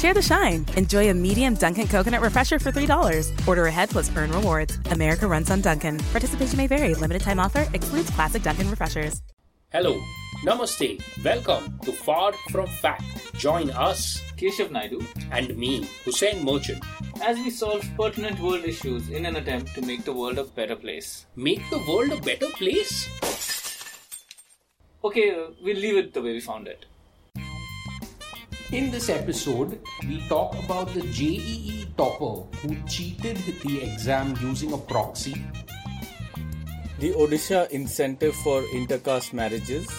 Share the shine. Enjoy a medium Dunkin' coconut refresher for $3. Order ahead plus earn rewards. America runs on Dunkin'. Participation may vary. Limited time offer excludes classic Dunkin' refreshers. Hello, Namaste, welcome to Far From Fact. Join us, Keshav Naidu, and me, Hussein Merchant, as we solve pertinent world issues in an attempt to make the world a better place. Make the world a better place? Okay, uh, we'll leave it the way we found it. In this episode, we talk about the JEE topper who cheated the exam using a proxy, the Odisha incentive for intercaste marriages,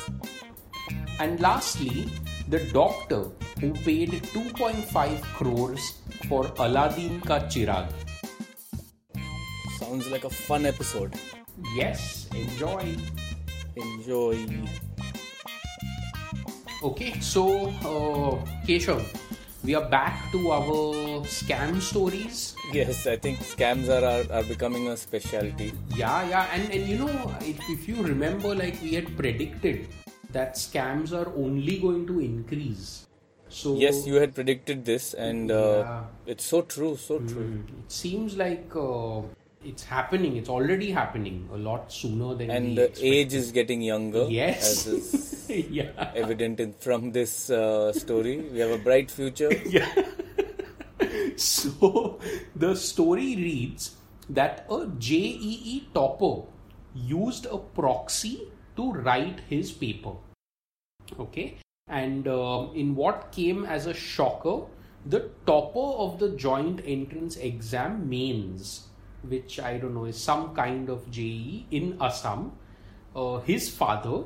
and lastly, the doctor who paid 2.5 crores for Aladdin ka Chirag. Sounds like a fun episode. Yes, enjoy. Enjoy. Okay, so uh, Keshav, we are back to our scam stories. Yes, I think scams are, are, are becoming a specialty. Yeah, yeah, and, and you know, if, if you remember, like we had predicted that scams are only going to increase. So yes, you had predicted this, and uh, Yeah. it's so true, so true. it seems like uh, it's happening. It's already happening a lot sooner than And the expected. age is getting younger. Yes. yeah. evident in, from this uh, story. We have a bright future. Yeah. so the story reads that a JEE topper used a proxy to write his paper. Okay. And um in what came as a shocker, the topper of the joint entrance exam mains, which I don't know is some kind of JEE in Assam, uh, his father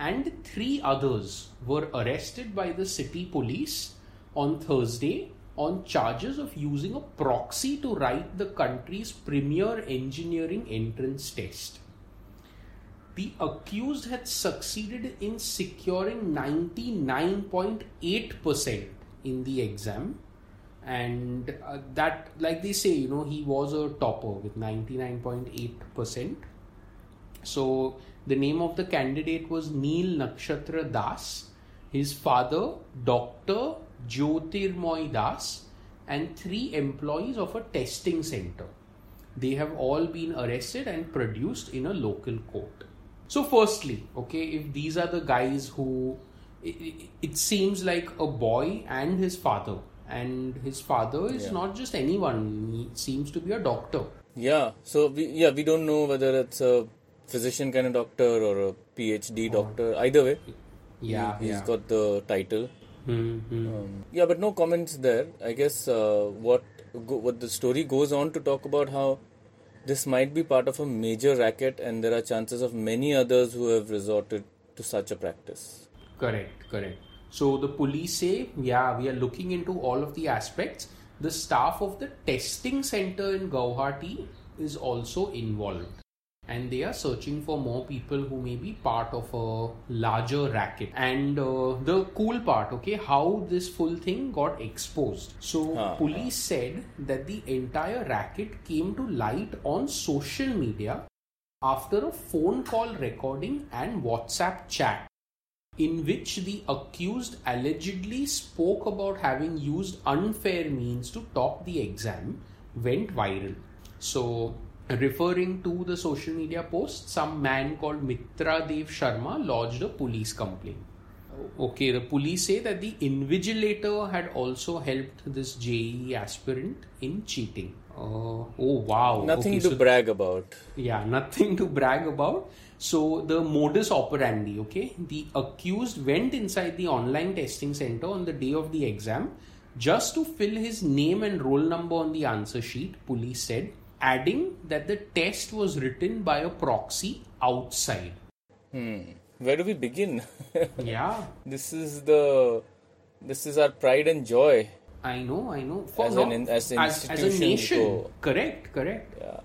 and three others were arrested by the city police on Thursday on charges of using a proxy to write the country's premier engineering entrance test. The accused had succeeded in securing 99.8% in the exam, and uh, that, like they say, you know, he was a topper with 99.8%. So the name of the candidate was Neel Nakshatra Das, his father, Dr. Jyotirmoy Das, and three employees of a testing center. They have all been arrested and produced in a local court. So, firstly, okay, if these are the guys who it, it, seems like a boy and his father, and his father is Yeah. not just anyone, he seems to be a doctor. Yeah, so we yeah we don't know whether it's a physician kind of doctor or a PhD doctor. Either way, Yeah, he's yeah. got the title. Hmm, Um, yeah, but no comments there. I guess uh, what go, what the story goes on to talk about how this might be part of a major racket, and there are chances of many others who have resorted to such a practice. Correct, correct. So the police say, yeah, we are looking into all of the aspects. The staff of the testing center in Guwahati is also involved. And they are searching for more people who may be part of a larger racket. And uh, the cool part, okay, how this full thing got exposed. So, Ah, police said that the entire racket came to light on social media after a phone call recording and WhatsApp chat in which the accused allegedly spoke about having used unfair means to top the exam went viral. So, referring to the social media post, some man called Mitra Dev Sharma lodged a police complaint. Okay, the police say that the invigilator had also helped this JE aspirant in cheating. Uh, oh wow! Nothing Okay, to so- brag about. yeah, nothing to brag about. So the modus operandi, okay, the accused went inside the online testing center on the day of the exam just to fill his name and roll number on the answer sheet, police said, adding that the test was written by a proxy outside. Hmm. Where do we begin? Yeah, this is the this is our pride and joy. I know, I know. For As no- an as as, as a nation, go. correct, correct. Yeah.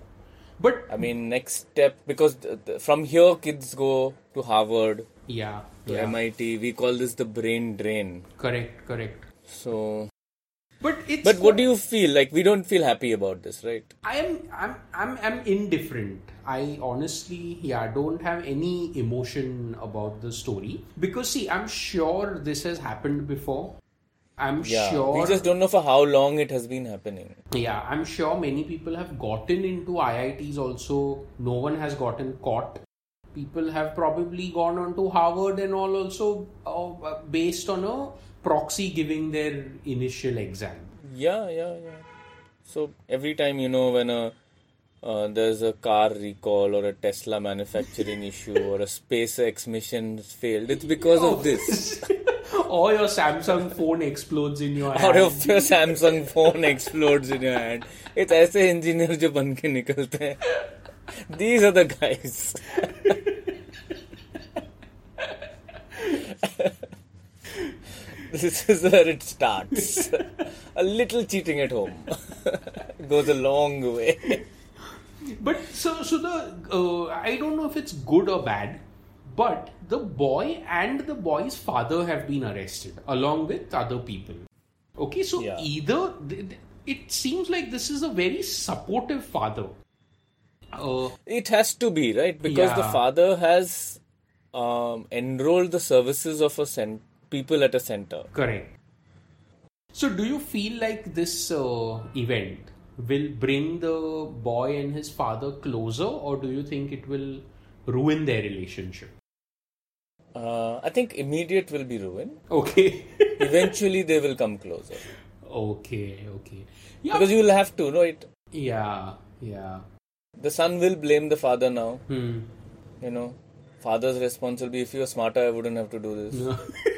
But I mean, next step because th- th- from here kids go to Harvard, yeah, to yeah, MIT. We call this the brain drain. correct, correct. So, But it's but what do you feel like? We don't feel happy about this, right? I am I'm I'm I'm indifferent. I honestly yeah don't have any emotion about the story because see I'm sure this has happened before. I'm Yeah, sure we just don't know for how long it has been happening. yeah I'm sure many people have gotten into IITs also. No one has gotten caught. People have probably gone on to Harvard and all also uh, based on a proxy giving their initial exam. Yeah, yeah, yeah. So every time you know when a uh, there's a car recall or a Tesla manufacturing issue or a SpaceX mission failed, it's because of this. or your Samsung phone explodes in your Or hand. if your Samsung phone explodes in your hand. It's ऐसे engineer जो बन के निकलते हैं. These are the guys. This is where it starts. A little cheating at home goes a long way. But so so the uh, I don't know if it's good or bad, but the boy and the boy's father have been arrested along with other people. Okay, so Yeah. either th- th- it seems like this is a very supportive father. Uh, It has to be right because the father has um, enrolled the services of a cent- people at a center. correct. So, do you feel like this uh, event will bring the boy and his father closer, or do you think it will ruin their relationship? Uh, I think immediate will be ruined. Okay. Eventually, they will come closer okay. Okay. Yeah. because you will have to. know it. Yeah, yeah. The son will blame the father now. Hmm. You know, father's responsibility. If you were smarter, I wouldn't have to do this.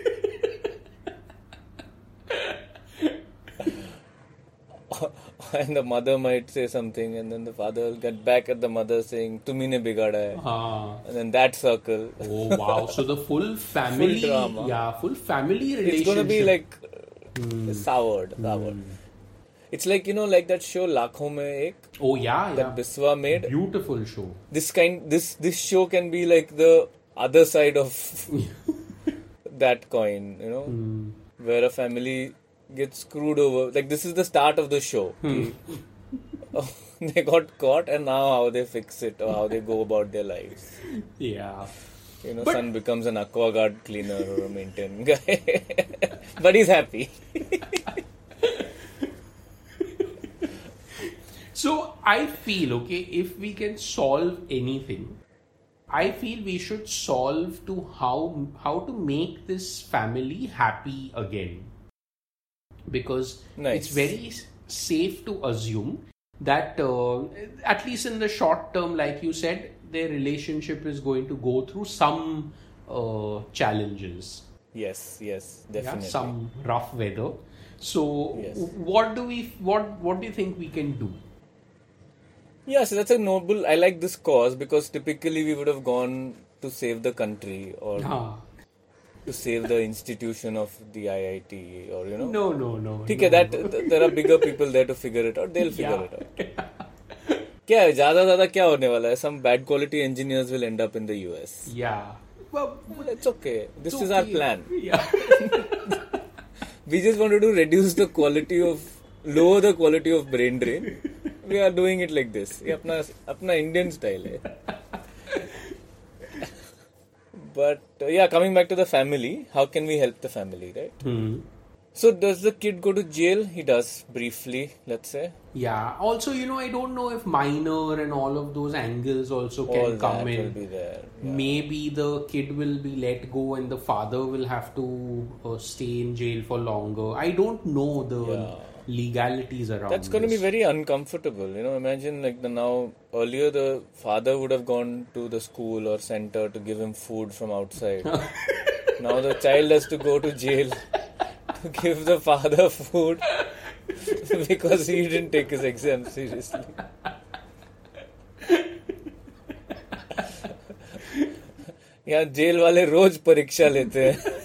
and the mother might say something, and then the father will get back at the mother saying, "Tumhi ne bigada hai." Ah. And then that circle. Oh wow! So the full family, drama. yeah, full family relationship. It's gonna be like uh, soured, soured. It's like you know, like that show Lakhon mein ek oh yeah, that yeah. Biswa made. Beautiful show. This kind, this this show can be like the other side of that coin, you know, where a family gets screwed over. Like this is the start of the show. Oh, they got caught, and now how they fix it or how they go about their lives. Yeah. You know, But- son becomes an aquaguard cleaner or a maintenance guy, but he's happy. So I feel okay if we can solve anything, I feel we should solve to how how to make this family happy again. Because Nice. it's very safe to assume that uh, at least in the short term, like you said, their relationship is going to go through some uh, challenges Yes, yes, yeah, definitely. some rough weather. So, Yes. what do we what what do you think we can do? Yeah, so that's a noble. I like this cause because typically we would have gone to save the country or Ah, to save the institution of the IIT or you know. no, no, no. ठीक है that th- there are bigger people there to figure it out. They'll figure Yeah. it out. क्या है ज़्यादा ज़्यादा क्या होने वाला है? Some bad quality engineers will end up in the US. Yeah. Well, it's okay. This it's is our plan. Yeah. We just wanted to reduce the quality of lower the quality of brain drain. We are doing it like this. ये अपना अपना Indian style है. But uh, yeah, coming back to the family, how can we help the family, right? Hmm. So does the kid go to jail? He does briefly, let's say. Yeah. Also, you know, I don't know if minor and all of those angles also All can that come will in. be there. yeah. Maybe the kid will be let go and the father will have to uh, stay in jail for longer. I don't know the Yeah legalities around. That's going to be this. very uncomfortable. You know, imagine like the now earlier the father would have gone to the school or center to give him food from outside. now the child has to go to jail to give the father food because he didn't take his exam seriously. यहाँ jail वाले रोज परीक्षा लेते हैं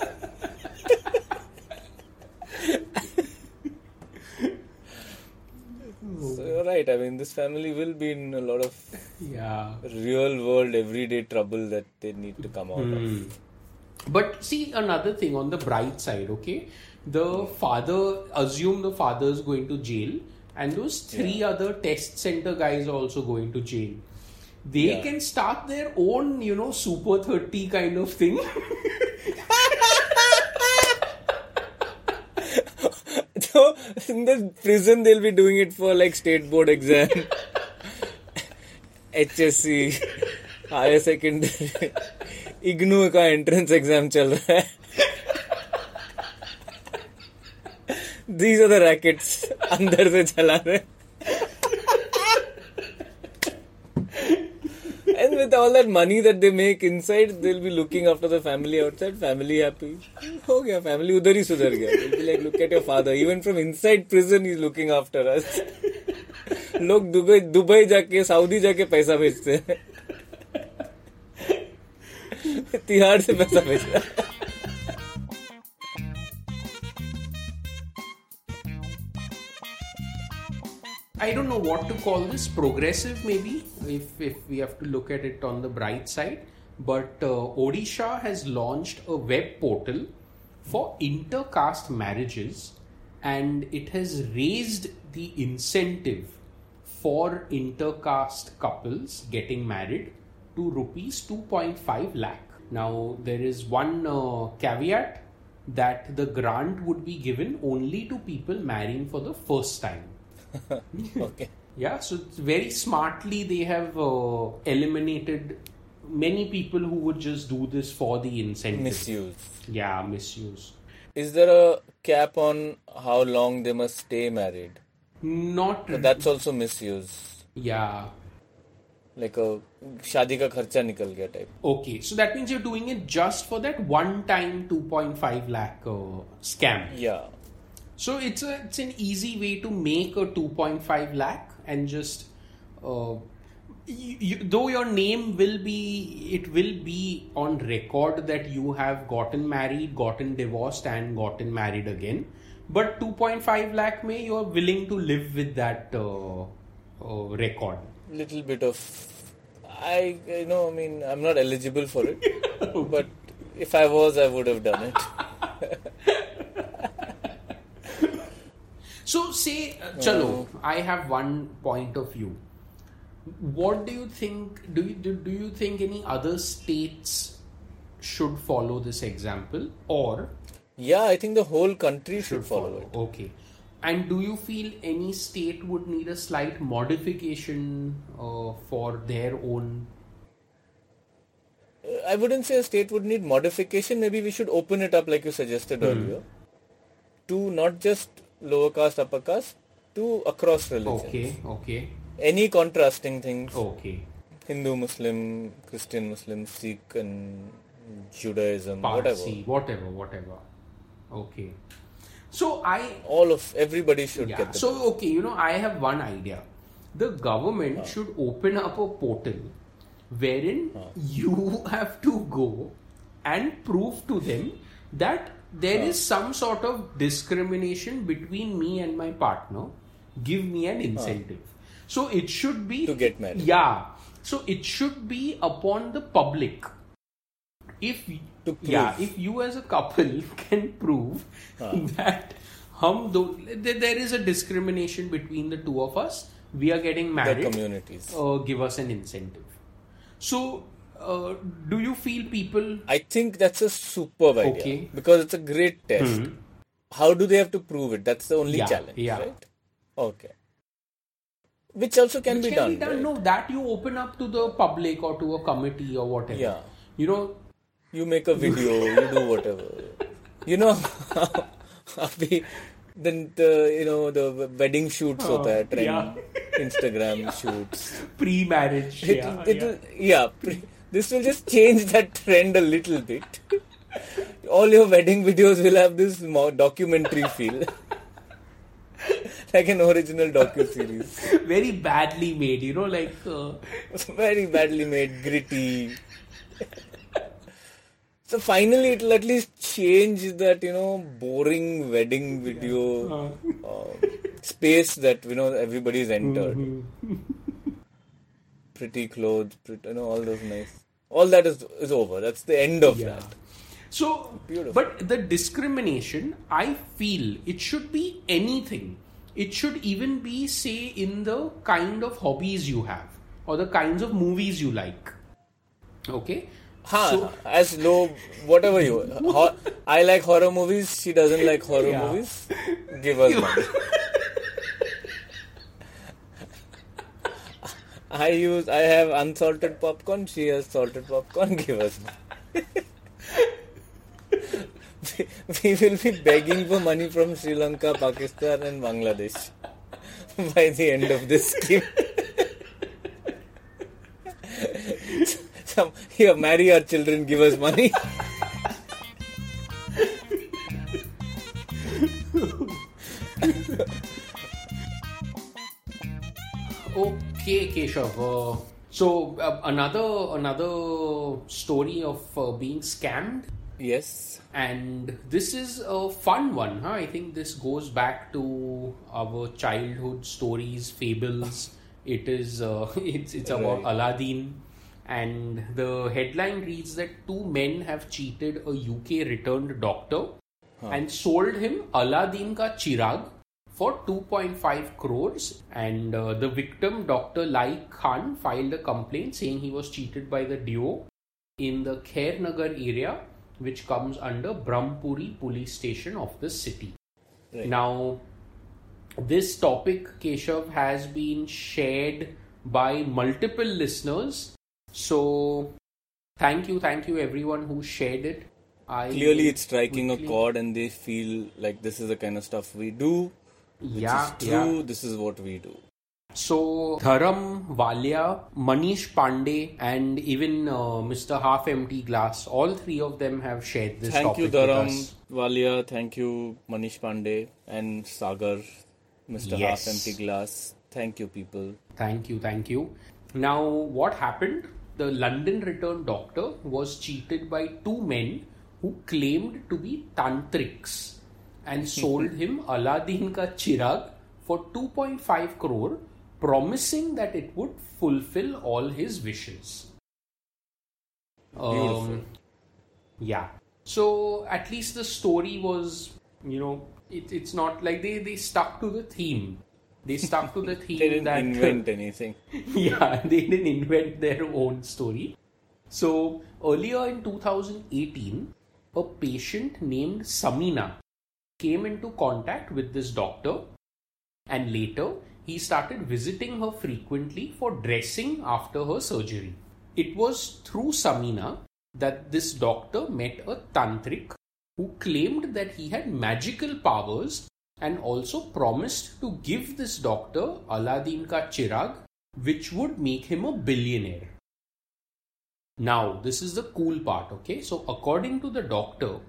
right. I mean, this family will be in a lot of Yeah. real world, everyday trouble that they need to come out of. Hmm. But see another thing on the bright side, okay? The father, assume the father is going to jail, and those three other test center guys are also going to jail. They Yeah. can start their own, you know, super 30 kind of thing. in the prison, they'll be doing it for like state board exam, HSC, higher secondary, IGNOU का entrance exam चल रहा है These are the rackets अंदर से चला रहे And with all that money that they make inside, they'll be looking after the family outside. Family happy. हो गया family उधर ही सुधर गया. They'll be like, look at your father. Even from inside prison, he's looking after us. लोग Dubai Dubai जाके Saudi जाके पैसा भेजते हैं तिहाड़ से पैसा भेजते हैं है I don't know what to call this. Progressive maybe if, if we have to look at it on the bright side. But uh, Odisha has launched a web portal for intercaste marriages and it has raised the incentive for intercaste couples getting married to rupees 2.5 lakh. Now there is one uh, caveat that the grant would be given only to people marrying for the first time okay. Yeah, so very smartly they have uh, eliminated many people who would just do this for the incentive. Misuse. Yeah, misuse. Is there a cap on how long they must stay married? Not. So that's also misuse. Yeah. Like a shadi ka kharcha nikal gaya type. Okay, so that means you're doing it just for that one time 2.5 lakh uh, scam. Yeah. So it's a it's an easy way to make a 2.5 lakh and just uh, you, you, though your name will be it will be on record that you have gotten married, gotten divorced, and gotten married again. But 2.5 lakh may you're willing to live with that uh, uh, record. little bit of I you know I mean I'm not eligible for it but if I was I would have done it So say, uh, chalo, I have one point of view. What do you think? Do you do, do you think any other states should follow this example, or yeah I think the whole country should follow it Okay, and do you feel any state would need a slight modification uh, for their own? I wouldn't say a state would need modification. Maybe we should open it up, like you suggested Hmm. earlier, to not just lower caste, upper caste, to across religions. Okay, okay, Any contrasting things: okay. Hindu, Muslim, Christian, Muslim, Sikh, and Judaism, Parsi, whatever. whatever, whatever. Okay. So I All of everybody should Yeah. get the So, okay, you know, I have one idea. The government should open up a portal wherein you have to go and prove to them that there is some sort of discrimination between me and my partner. Give me an incentive. So it should be To get married. Yeah. So it should be upon the public. If To yeah, if you as a couple can prove that hum do, there is a discrimination between the two of us, we are getting married the communities. Uh, give us an incentive. So, uh, do you feel people? I think that's a superb idea okay. because it's a great test. Mm-hmm. How do they have to prove it? That's the only yeah, challenge, yeah. right? Okay. Which also can Which be can done. Be done. Right? No, that you open up to the public or to a committee or whatever. Yeah. You know. You make a video. you do whatever. You know. Abhi, then the you know the wedding shoots oh, hota trend, yeah. Instagram shoots, pre-marriage, it, yeah, it, yeah. yeah pre, this will just change that trend a little bit. All your wedding videos will have this documentary feel, like an original docu series. Very badly made. You know, like. Uh, very badly made, gritty. so finally, it'll at least change that you know boring wedding video uh, space that you know everybody's entered. Mm-hmm. Pretty clothes, pretty, you know, all those nice. All that is is over. That's the end of Yeah. that. So, Beautiful. but the discrimination, I feel it should be anything. It should even be, say, in the kind of hobbies you have or the kinds of movies you like. Okay? Huh, So- as low, whatever you. Ho- I like horror movies. She doesn't like horror Yeah. movies. Give us money. I use. I have unsalted popcorn. She has salted popcorn. Give us we, will be begging for money from Sri Lanka, Pakistan, and Bangladesh by the end of this scheme. Some, here, marry our children, give us money. Oh. Okay, Keshav. Uh, so uh, another another story of uh, being scammed, Yes. and this is a fun one. Huh? I think this goes back to our childhood stories, fables. It is uh, it's it's about Right. Aladdin, and the headline reads that two men have cheated a UK returned doctor and sold him Aladdin ka chirag for 2.5 crores and uh, the victim dr lai khan filed a complaint saying he was cheated by the duo in the khair nagar area which comes under brahmpuri police station of the city Right. now this topic keshav has been shared by multiple listeners so thank you thank you everyone who shared it I Clearly, it's striking a chord, and they feel like this is the kind of stuff we do. Which yeah is yeah true. This is what we do. So Dharam Walia, Manish Pandey, and even uh, Mr. Half Empty Glass, all three of them have shared this Thank you, Dharam us. Walia. Thank you, Manish Pandey and Sagar, Mr. Yes. Half Empty Glass. Thank you, people. Thank you, thank you. Now, what happened? The London returned doctor was cheated by two men who claimed to be tantrics and sold him Aladdin ka chirag for 2.5 crore, promising that it would fulfill all his wishes. Beautiful. Um, yeah. So at least the story was, you know, it, it's not like they, they stuck to the theme. They stuck to the theme that They didn't that invent anything. yeah, they didn't invent their own story. So, earlier in 2018, a patient named Samina came into contact with this doctor, and later he started visiting her frequently for dressing after her surgery. It was through Samina that this doctor met a tantric who claimed that he had magical powers and also promised to give this doctor Aladdin ka chirag, which would make him a billionaire. Now, this is the cool part, okay? So, according to the doctor,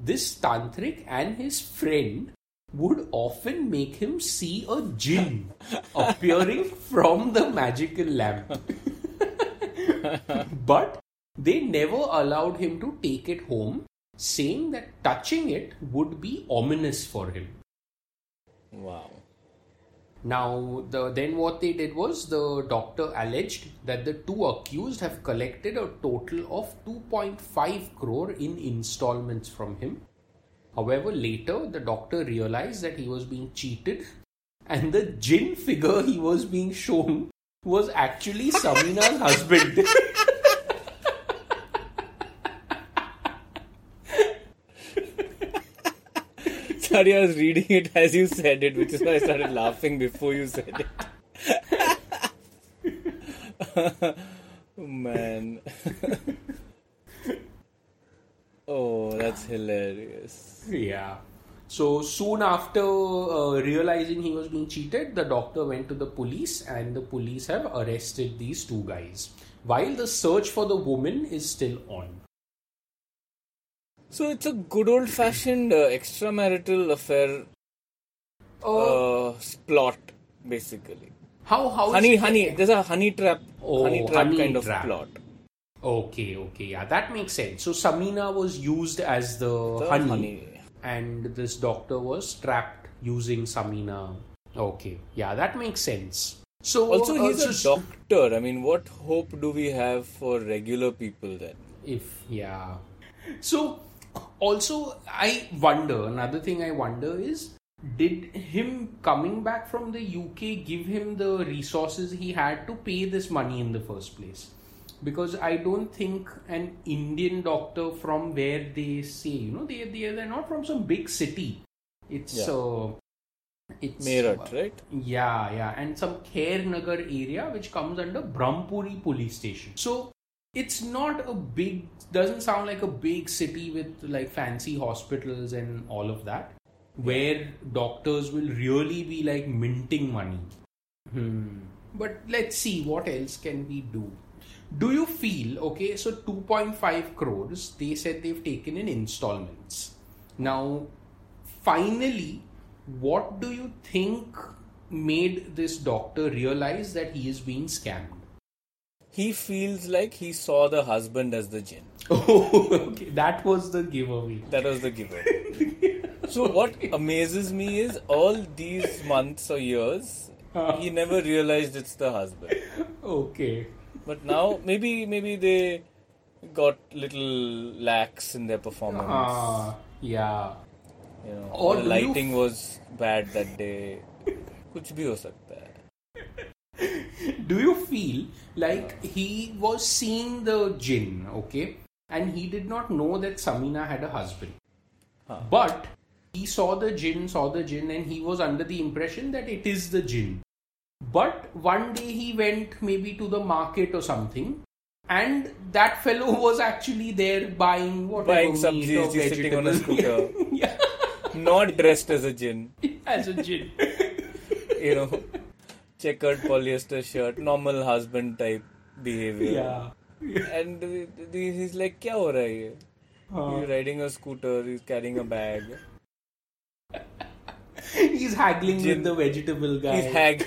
this tantric and his friend would often make him see a jinn appearing from the magical lamp. but they never allowed him to take it home, saying that touching it would be ominous for him. Wow. Now, the, then what they did was the doctor alleged that the two accused have collected a total of 2.5 crore in installments from him. However, later the doctor realized that he was being cheated and the jinn figure he was being shown was actually Samina's husband. Sorry, I was reading it as you said it, which is why I started laughing before you said it. Man. oh, that's hilarious. Yeah. So soon after uh, realizing he was being cheated, the doctor went to the police and the police have arrested these two guys. While the search for the woman is still on. So it's a good old fashioned uh, extramarital affair Uh, uh, plot, basically. how how honey, honey, there's a honey trap, Oh, honey trap honey kind of trap. plot. Okay, okay, yeah, that makes sense. So Samina was used as the, The honey, honey. and this doctor was trapped using Samina Okay, yeah, that makes sense. So Also, he's uh, a doctor. I mean, what hope do we have for regular people then? if yeah so also i wonder another thing i wonder is did him coming back from the uk give him the resources he had to pay this money in the first place because i don't think an indian doctor from where they say you know they, they they're not from some big city it's Yeah. uh it's Meerut, right? yeah, yeah, and some Khair Nagar area which comes under Brahmpuri police station. So it's not a big, doesn't sound like a big city with like fancy hospitals and all of that, where doctors will really be like minting money. Hmm. But let's see what else can we do. Do you feel okay? So 2.5 crores, they said they've taken in installments. Now, finally, what do you think made this doctor realize that he is being scammed? He feels like he saw the husband as the jinn. Oh, okay, that was the giveaway. That was the giver. so what amazes me is all these months or years, he never realized it's the husband. Okay. But now maybe maybe they got little lax in their performance. Ah, yeah. you know, or the do you lighting was bad that day. कुछ भी हो सकता है. do you feel like he was seeing the jinn, okay, and he did not know that Samina had a husband, but he saw the jinn, saw the jinn, and he was under the impression that it is the jinn. But one day he went maybe to the market or something, and that fellow was actually there buying whatever Buying meat sabzis, or sitting on a scooter. yeah, Not dressed as a jinn. as a jinn. You know, checkered polyester shirt, normal husband type behavior. yeah. And uh, he's like, क्या हो रहा है ये? He's riding a scooter, he's carrying a bag. He's haggling Jinn. with the vegetable guy. He's hag.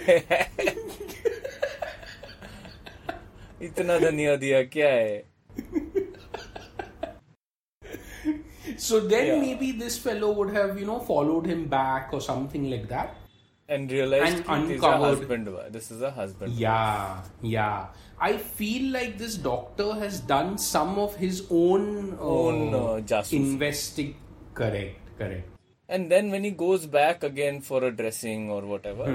इतना धनिया दिया क्या है? So then Yeah. maybe this fellow would have, you know, followed him back or something like that. And realized And it is a uncovered- husband. This is a husband. Yeah, yeah. I feel like this doctor has done some of his own uh, Own, uh, jasus. investing. Correct, correct. And then when he goes back again for a dressing or whatever,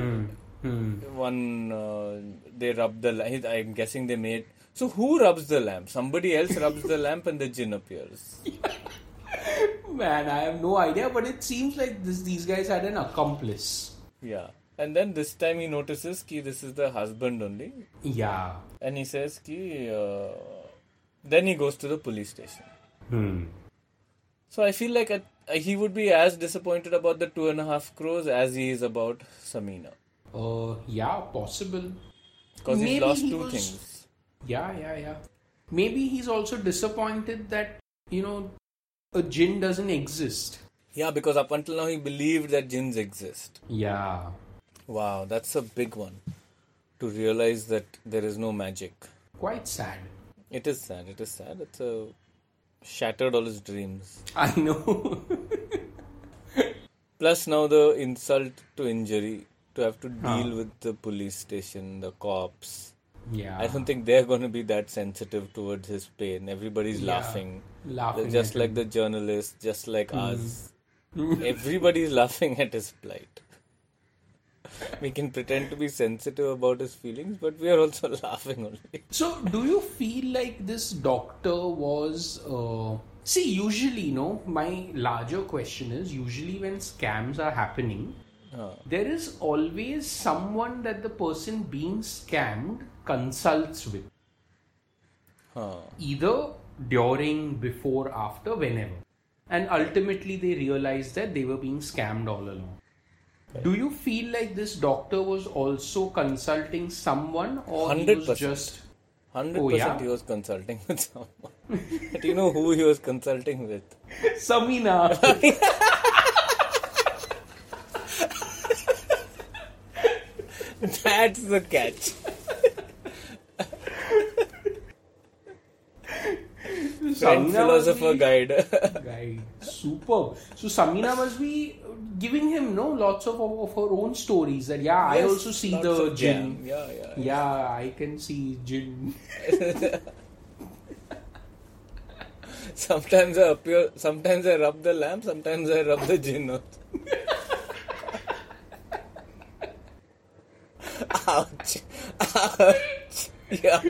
Hmm. one uh, they rub the lamp. I'm guessing they made. So who rubs the lamp? Somebody else rubs the lamp, and the jinn appears. Man, I have no idea, but it seems like this, these guys had an accomplice. Yeah. And then this time he notices ki this is the husband only, Yeah. and he says ki. Uh, then he goes to the police station. Hmm. So I feel like at, he would be as disappointed about the two and a half crores as he is about Samina, Uh, yeah, possible. because he's lost he two was- things. Yeah, yeah, yeah. Maybe he's also disappointed that, you know, a jinn doesn't exist. Yeah, because up until now he believed that jinns exist. Yeah. Wow, that's a big one. To realize that there is no magic. Quite sad. It is sad. It is sad. It's a shattered all his dreams. I know. Plus now the insult to injury to have to deal Ah. with the police station, the cops. yeah. I don't think they're going to be that sensitive towards his pain. Everybody's Yeah. laughing. Laughing just like the journalists, just like Hmm. us. Everybody's laughing at his plight. We can pretend to be sensitive about his feelings, but we are also laughing only. So, do you feel like this doctor was. Uh... See, usually, no, my larger question is usually when scams are happening, there is always someone that the person being scammed consults with. Huh. Either during, before, after, whenever. And ultimately, they realized that they were being scammed all along. Do you feel like this doctor was also consulting someone or he was 100%. just. Hundred Oh, percent, yeah? he was consulting with someone. but you know who he was consulting with? Samina. That's the catch. Friend, Samina philosopher, be- guide. Right, superb. So Samina must be giving him no lots of, of, her own stories. That yeah, I also see the jinn. jam. Yeah, yeah. Yeah, I can see jinn. Sometimes I appear. Sometimes I rub the lamp. Sometimes I rub the jinn. Ouch! Ouch! Yeah.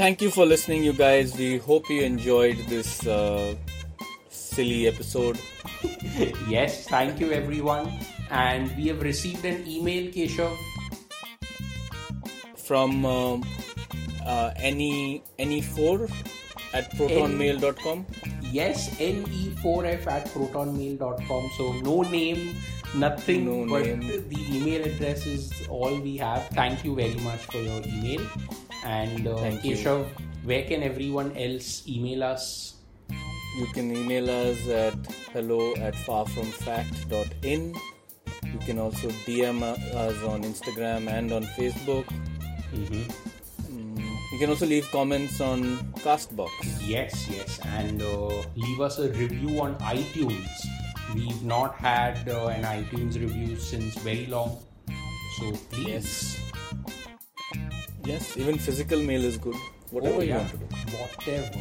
Thank you for listening, you guys. We hope you enjoyed this uh, silly episode. yes, thank you everyone. And we have received an email, Keshav. from um, uh, any any4 at protonmail.com Yes, ne4f at protonmail.com. So no name, nothing, No but name. the email address is all we have. Thank you very much for your email. And uh, Thank you. Keshav, where can everyone else email us? you can email us at hello at farfromfact.in you can also dm us on instagram and on facebook Mm, you can also leave comments on castbox Yes, yes, and uh, leave us a review on iTunes. We've not had uh, an iTunes review since very long, so please. yes yes even physical mail is good whatever Oh, you yeah. want to do Whatever.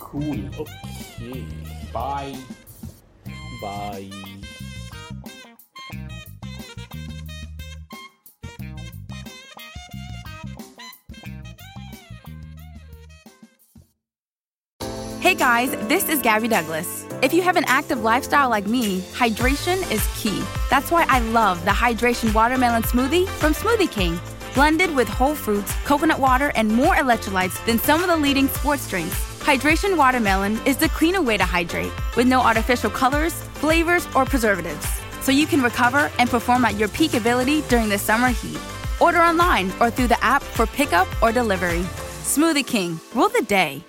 Cool. okay Bye. bye Hey guys, this is Gabby Douglas. If you have an active lifestyle like me, hydration is key. That's why I love the Hydration Watermelon Smoothie from Smoothie King. Blended with whole fruits, coconut water, and more electrolytes than some of the leading sports drinks. Hydration Watermelon is the cleaner way to hydrate, with no artificial colors, flavors, or preservatives. So you can recover and perform at your peak ability during the summer heat. Order online or through the app for pickup or delivery. Smoothie King, rule the day.